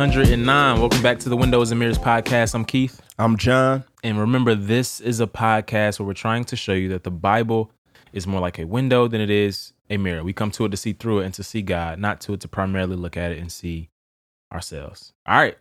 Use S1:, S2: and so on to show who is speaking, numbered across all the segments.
S1: 309. Welcome back to the Windows and Mirrors podcast. I'm Keith.
S2: I'm John.
S1: And remember, this is a podcast where we're trying to show you that the Bible is more like a window than it is a mirror. We come to it to see through it and to see God, not to it to primarily look at it and see ourselves. All right.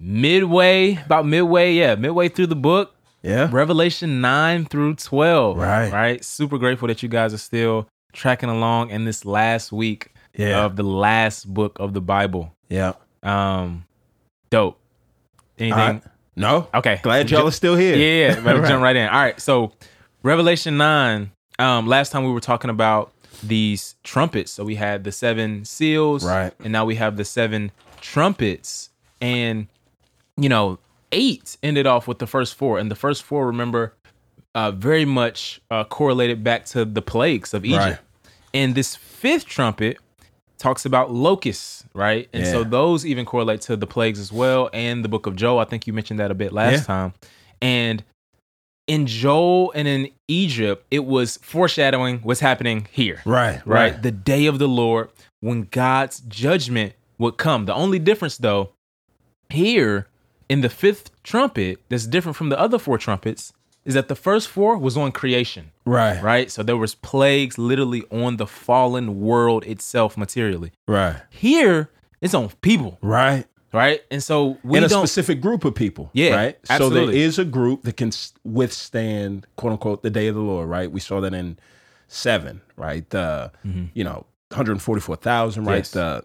S1: Midway, about midway, yeah, midway through the book.
S2: Yeah.
S1: Revelation 9 through 12.
S2: Right.
S1: Right. Super grateful that you guys are still tracking along in this last week
S2: Yeah.
S1: of the last book of the Bible.
S2: Yeah.
S1: Um, dope. Anything?
S2: Right. No.
S1: Okay.
S2: Glad y'all are still here.
S1: Yeah, yeah.
S2: Right.
S1: jump right in. All right. So, Revelation nine. Um, last time we were talking about these trumpets. So we had the seven seals,
S2: Right.
S1: And now we have the seven trumpets. And you know, eight ended off with the first four, and the first four, remember, uh, very much uh, correlated back to the plagues of Egypt.
S2: Right.
S1: And this fifth trumpet talks about locusts, right? And so those even correlate to the plagues as well, and the book of Joel. I think you mentioned that a bit last
S2: Yeah.
S1: time. And in Joel and in Egypt, it was foreshadowing what's happening here
S2: Right.
S1: right?
S2: Right.
S1: The day of the Lord when God's judgment would come. The only difference, though, here in the fifth trumpet, that's different from the other four trumpets, is that the first four was on creation,
S2: Right.
S1: right? So there was plagues literally on the fallen world itself materially.
S2: Right.
S1: Here, it's on people,
S2: Right.
S1: right? And so we
S2: and a
S1: don't.
S2: specific group of people.
S1: Yeah,
S2: Right. So there is a group that can withstand, quote unquote, the day of the Lord. Right. We saw that in seven. Right. The you know 144,000. Right.
S1: Mm-hmm. Yes.
S2: The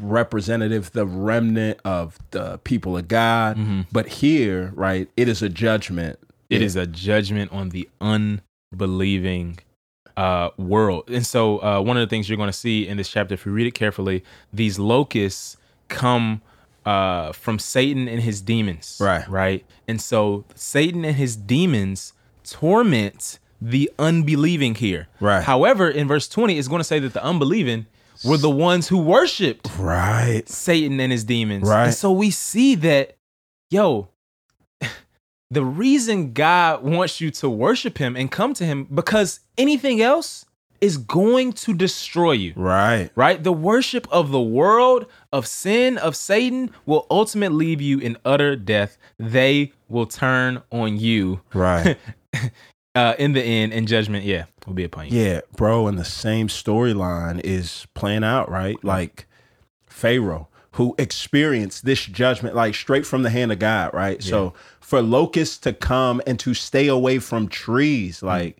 S2: representative, the remnant of the people of God.
S1: Mm-hmm.
S2: But here, right, it is a judgment.
S1: It is a judgment on the unbelieving uh, world. And so, uh, one of the things you're going to see in this chapter, if you read it carefully, these locusts come uh, from Satan and his demons.
S2: Right.
S1: Right. And so, Satan and his demons torment the unbelieving here.
S2: Right.
S1: However, in verse 20, it's going to say that the unbelieving were the ones who worshiped
S2: Right.
S1: Satan and his demons.
S2: Right.
S1: And so we see that, yo, the reason God wants you to worship him and come to him because anything else is going to destroy you.
S2: Right.
S1: Right? The worship of the world, of sin, of Satan will ultimately leave you in utter death. They will turn on you
S2: Right.
S1: uh, in the end, and judgment, yeah, will be upon you.
S2: Yeah, bro, and the same storyline is playing out, right? Like Pharaoh, who experienced this judgment like straight from the hand of God, right? So for locusts to come and to stay away from
S1: Mm.
S2: trees, like,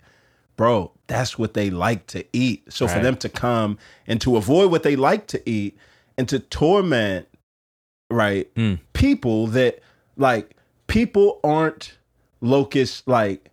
S2: bro, that's what they like to eat. So for them to come and to avoid what they like to eat and to torment, right,
S1: Mm.
S2: people that like people aren't locusts like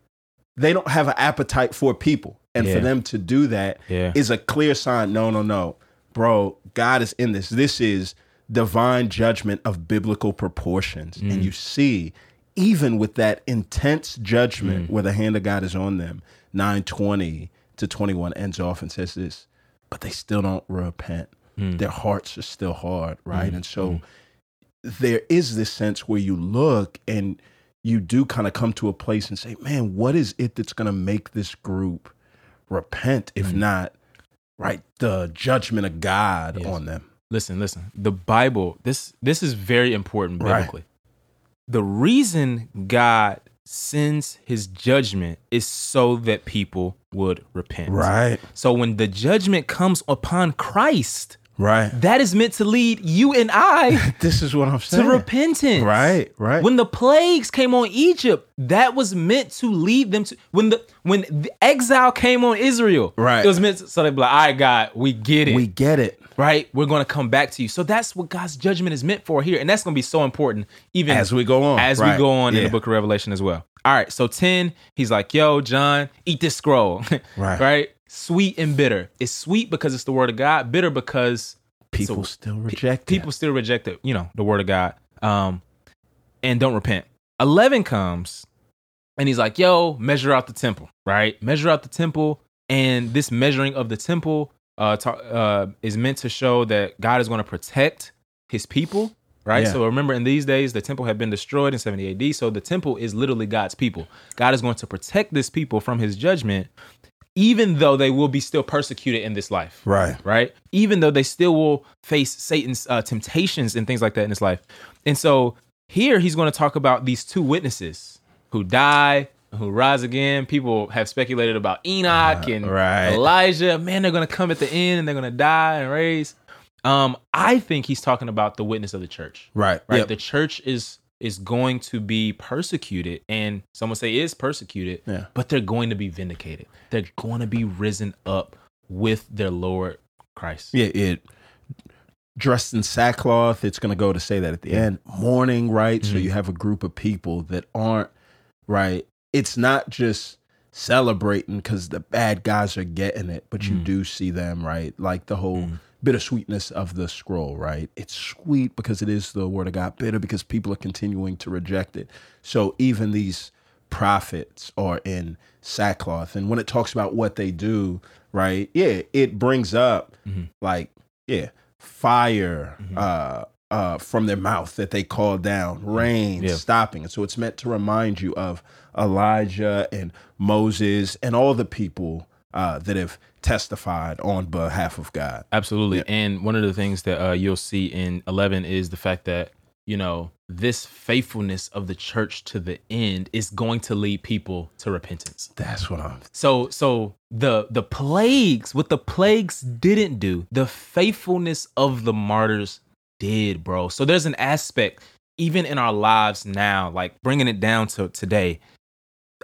S2: they don't have an appetite for people. And
S1: Yeah.
S2: for them to do that is
S1: Yeah.
S2: a clear sign. No, no, no. Bro, God is in this. This is divine judgment of biblical proportions.
S1: Mm.
S2: And you see, even with that intense
S1: Mm.
S2: judgment where the hand of God is on them, 920 to 21 ends off and says this, but they still don't repent.
S1: Mm.
S2: Their hearts are still hard, right? And so there is this sense where you look and you do kind of come to a place and say, man, what is it that's going to make this group repent, if not, right, the judgment of God
S1: Yes.
S2: on them?
S1: Listen, listen. The Bible, this this is very important
S2: Right.
S1: The reason God sends his judgment is so that people would repent.
S2: Right,
S1: So when the judgment comes upon Christ,
S2: right.
S1: that is meant to lead you and I
S2: This is what I'm saying.
S1: to repentance.
S2: Right, right.
S1: When the plagues came on Egypt, that was meant to lead them to when the when the exile came on Israel.
S2: Right.
S1: It was meant to, so they'd be like, all right, God, we get it
S2: we get it.
S1: right? We're going to come back to you. So that's what God's judgment is meant for here. And that's going to be so important even
S2: As we go on.
S1: as
S2: Right.
S1: we go on in the book of Revelation as well. All right. So 10, he's like, yo, John, eat this scroll.
S2: Right.
S1: right? Sweet and bitter. It's sweet because it's the word of God, bitter because
S2: People
S1: so-
S2: still reject it.
S1: people still reject it, you know, the word of God. Um, and don't repent. 11 comes and he's like, yo, measure out the temple, right? Measure out the temple. And this measuring of the temple uh, ta- uh, is meant to show that God is going to protect his people, right?
S2: Yeah.
S1: So remember, in these days, the temple had been destroyed in 70 AD. So the temple is literally God's people. God is going to protect this people from his judgment. Even though they will be still persecuted in this life.
S2: Right.
S1: Right. Even though they still will face Satan's uh, temptations and things like that in this life. And so here he's going to talk about these two witnesses who die, who rise again. People have speculated about Enoch and
S2: right.
S1: Elijah. Man, they're going to come at the end and they're going to die and raise. Um, I think he's talking about the witness of the church.
S2: Right.
S1: Right.
S2: Yep.
S1: The church is is going to be persecuted, and someone say is persecuted,
S2: Yeah.
S1: but they're going to be vindicated. They're going to be risen up with their Lord Christ.
S2: Yeah, it dressed in sackcloth. It's going to go to say that at the end. Mourning, right? So
S1: Mhm.
S2: you have a group of people that aren't right. It's not just celebrating because the bad guys are getting it, but you
S1: Mm.
S2: do see them, right? Like the whole
S1: Mm.
S2: Bittersweetness of the scroll, right? It's sweet because it is the word of God, bitter because people are continuing to reject it. So even these prophets are in sackcloth. And when it talks about what they do, right? Yeah, it brings up
S1: Mhm.
S2: like, yeah, fire
S1: Mhm.
S2: uh uh from their mouth that they call down, rain
S1: Yeah.
S2: stopping. And so it's meant to remind you of Elijah and Moses and all the people uh that have testified on behalf of God.
S1: Absolutely.
S2: Yeah.
S1: And one of the things that uh, you'll see in 11 is the fact that, you know, this faithfulness of the church to the end is going to lead people to repentance.
S2: That's what I'm
S1: So so the the plagues, what the plagues didn't do, the faithfulness of the martyrs did, bro. So there's an aspect even in our lives now, like bringing it down to today,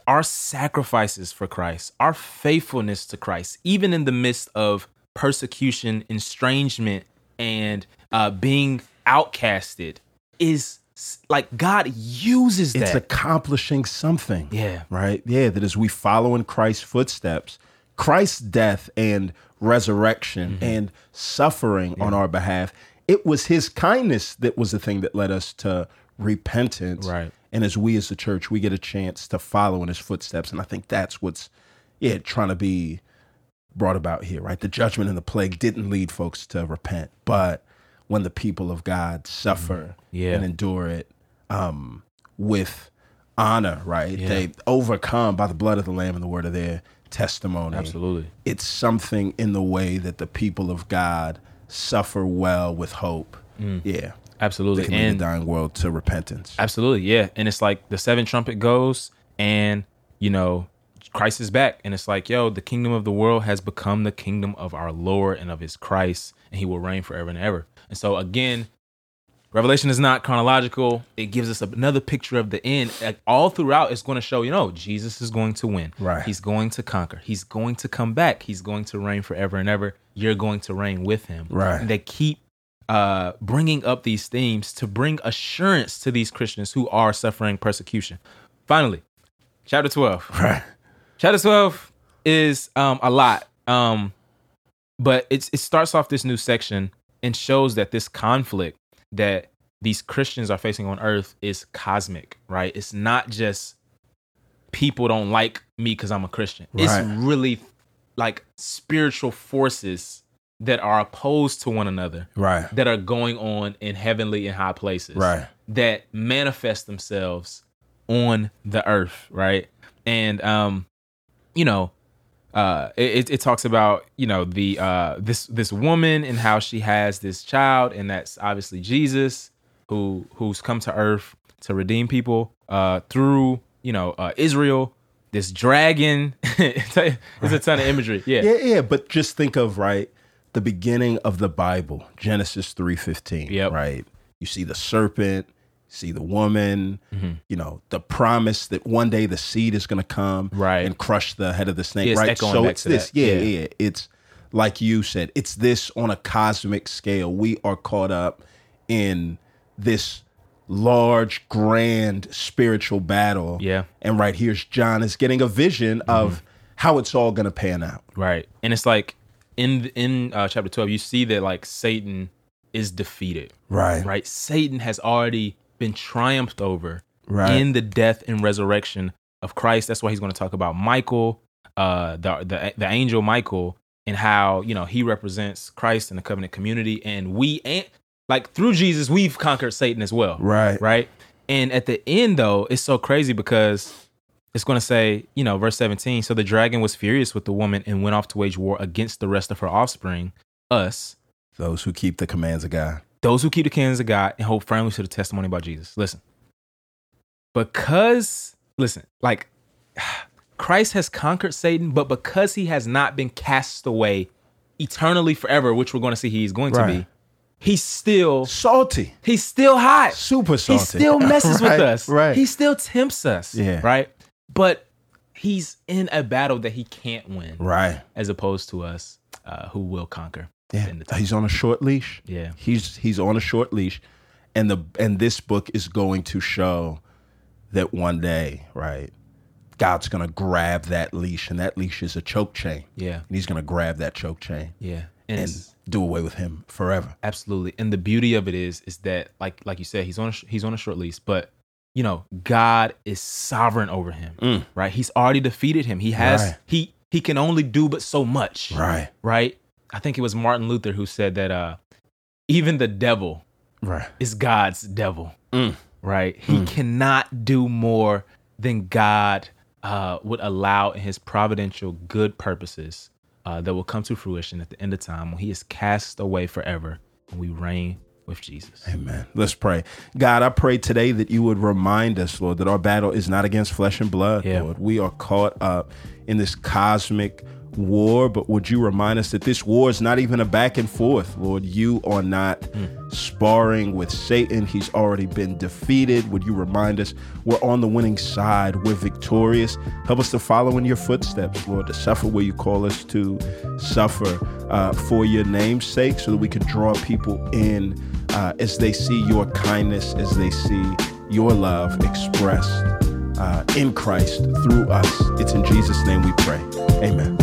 S1: our sacrifices for Christ, our faithfulness to Christ, even in the midst of persecution, estrangement, and uh, being outcasted, is like God uses
S2: it's accomplishing something.
S1: yeah,
S2: right? Yeah, that as we follow in Christ's footsteps, Christ's death and resurrection
S1: Mm-hmm.
S2: and suffering on our behalf, it was his kindness that was the thing that led us to repentance.
S1: Right.
S2: And as we as the church, we get a chance to follow in his footsteps. And I think that's what's yeah, trying to be brought about here, right? The judgment and the plague didn't lead folks to repent, but when the people of God suffer
S1: Mm-hmm. Yeah.
S2: and endure it um, with honor, right?
S1: Yeah.
S2: They overcome by the blood of the Lamb and the word of their testimony.
S1: absolutely.
S2: It's something in the way that the people of God suffer well with hope. Yeah.
S1: Absolutely.
S2: can lead
S1: Mm. And
S2: the dying world to repentance.
S1: Absolutely, yeah. And it's like the seven trumpet goes, and you know, Christ is back, and it's like, yo, the kingdom of the world has become the kingdom of our Lord and of His Christ, and He will reign forever and ever. And so again, Revelation is not chronological. It gives us another picture of the end. Like all throughout, it's going to show, you know, Jesus is going to win.
S2: Right.
S1: He's going to conquer. He's going to come back. He's going to reign forever and ever. You're going to reign with him.
S2: Right.
S1: And they keep uh, bringing up these themes to bring assurance to these Christians who are suffering persecution. Finally, chapter 12.
S2: Right.
S1: Chapter 12 is um, a lot. Um, but it's, it starts off this new section and shows that this conflict that these Christians are facing on earth is cosmic, right? It's not just people don't like me because I'm a Christian.
S2: Right.
S1: It's really like spiritual forces that are opposed to one another
S2: Right.
S1: that are going on in heavenly and high places
S2: Right.
S1: that manifest themselves on the earth right and um you know uh it, it talks about you know the uh this this woman and how she has this child and that's obviously jesus who who's come to earth to redeem people uh through you know uh israel this dragon it's a ton of imagery yeah
S2: Yeah, yeah, but just think of right the beginning of the Bible, Genesis three fifteen.
S1: Yep.
S2: Right. You see the serpent, see the woman.
S1: Mm-hmm.
S2: You know the promise that one day the seed is going to come,
S1: Right.
S2: and crush the head of the snake.
S1: Yeah,
S2: right. So it's this. Yeah,
S1: Yeah.
S2: yeah, It's like you said. It's this on a cosmic scale. We are caught up in this large, grand spiritual battle.
S1: Yeah. Mm-hmm.
S2: And right here's John is getting a vision of how it's all going to pan out.
S1: Right. And it's like in in uh, chapter 12 you see that like Satan is defeated.
S2: Right.
S1: Right? Satan has already been triumphed over
S2: Right.
S1: in the death and resurrection of Christ. That's why he's going to talk about Michael, uh the the the angel Michael and how, you know, he represents Christ in the covenant community and we and like through Jesus we've conquered Satan as well
S2: Right.
S1: right? And at the end, though, it's so crazy because it's going to say, you know, verse 17. So the dragon was furious with the woman and went off to wage war against the rest of her offspring, us,
S2: Those who keep the commands of God.
S1: those who keep the commands of God and hold firmly to the testimony about Jesus. Listen, because, listen, like Christ has conquered Satan, but because he has not been cast away eternally forever, which we're going to see he's going to be, he's still
S2: Salty.
S1: he's still hot.
S2: Super salty.
S1: He still messes
S2: Right,
S1: with us.
S2: Right.
S1: He still tempts us.
S2: Yeah.
S1: Right. But he's in a battle that he can't win,
S2: right.
S1: as opposed to us, uh, who will conquer.
S2: Yeah.
S1: in the.
S2: He's on a short leash.
S1: Yeah.
S2: He's he's on a short leash. And the and this book is going to show that one day, right, God's gonna grab that leash, and that leash is a choke chain.
S1: Yeah.
S2: And he's gonna grab that choke chain
S1: Yeah. And,
S2: and do away with him forever.
S1: absolutely. And the beauty of it is, is that like like you said, he's on a, he's on a short leash, but you know, God is sovereign over him.
S2: Mm.
S1: Right. He's already defeated him. He has
S2: Right.
S1: he he can only do but so much.
S2: Right.
S1: Right. I think it was Martin Luther who said that uh even the devil
S2: Right.
S1: is God's devil.
S2: Mm.
S1: Right. He cannot do more than God uh, would allow in his providential good purposes uh, that will come to fruition at the end of time when he is cast away forever and we reign with Jesus.
S2: Amen. Let's pray. God, I pray today that you would remind us, Lord, that our battle is not against flesh and blood,
S1: Yeah.
S2: Lord. We are caught up in this cosmic war, but would you remind us that this war is not even a back and forth, Lord? You are not sparring with Satan. He's already been defeated. Would you remind us we're on the winning side? We're victorious. Help us to follow in your footsteps, Lord, to suffer where you call us to suffer uh, for your name's sake so that we can draw people in uh, as they see your kindness, as they see your love expressed uh, in Christ through us. It's in Jesus' name we pray. Amen.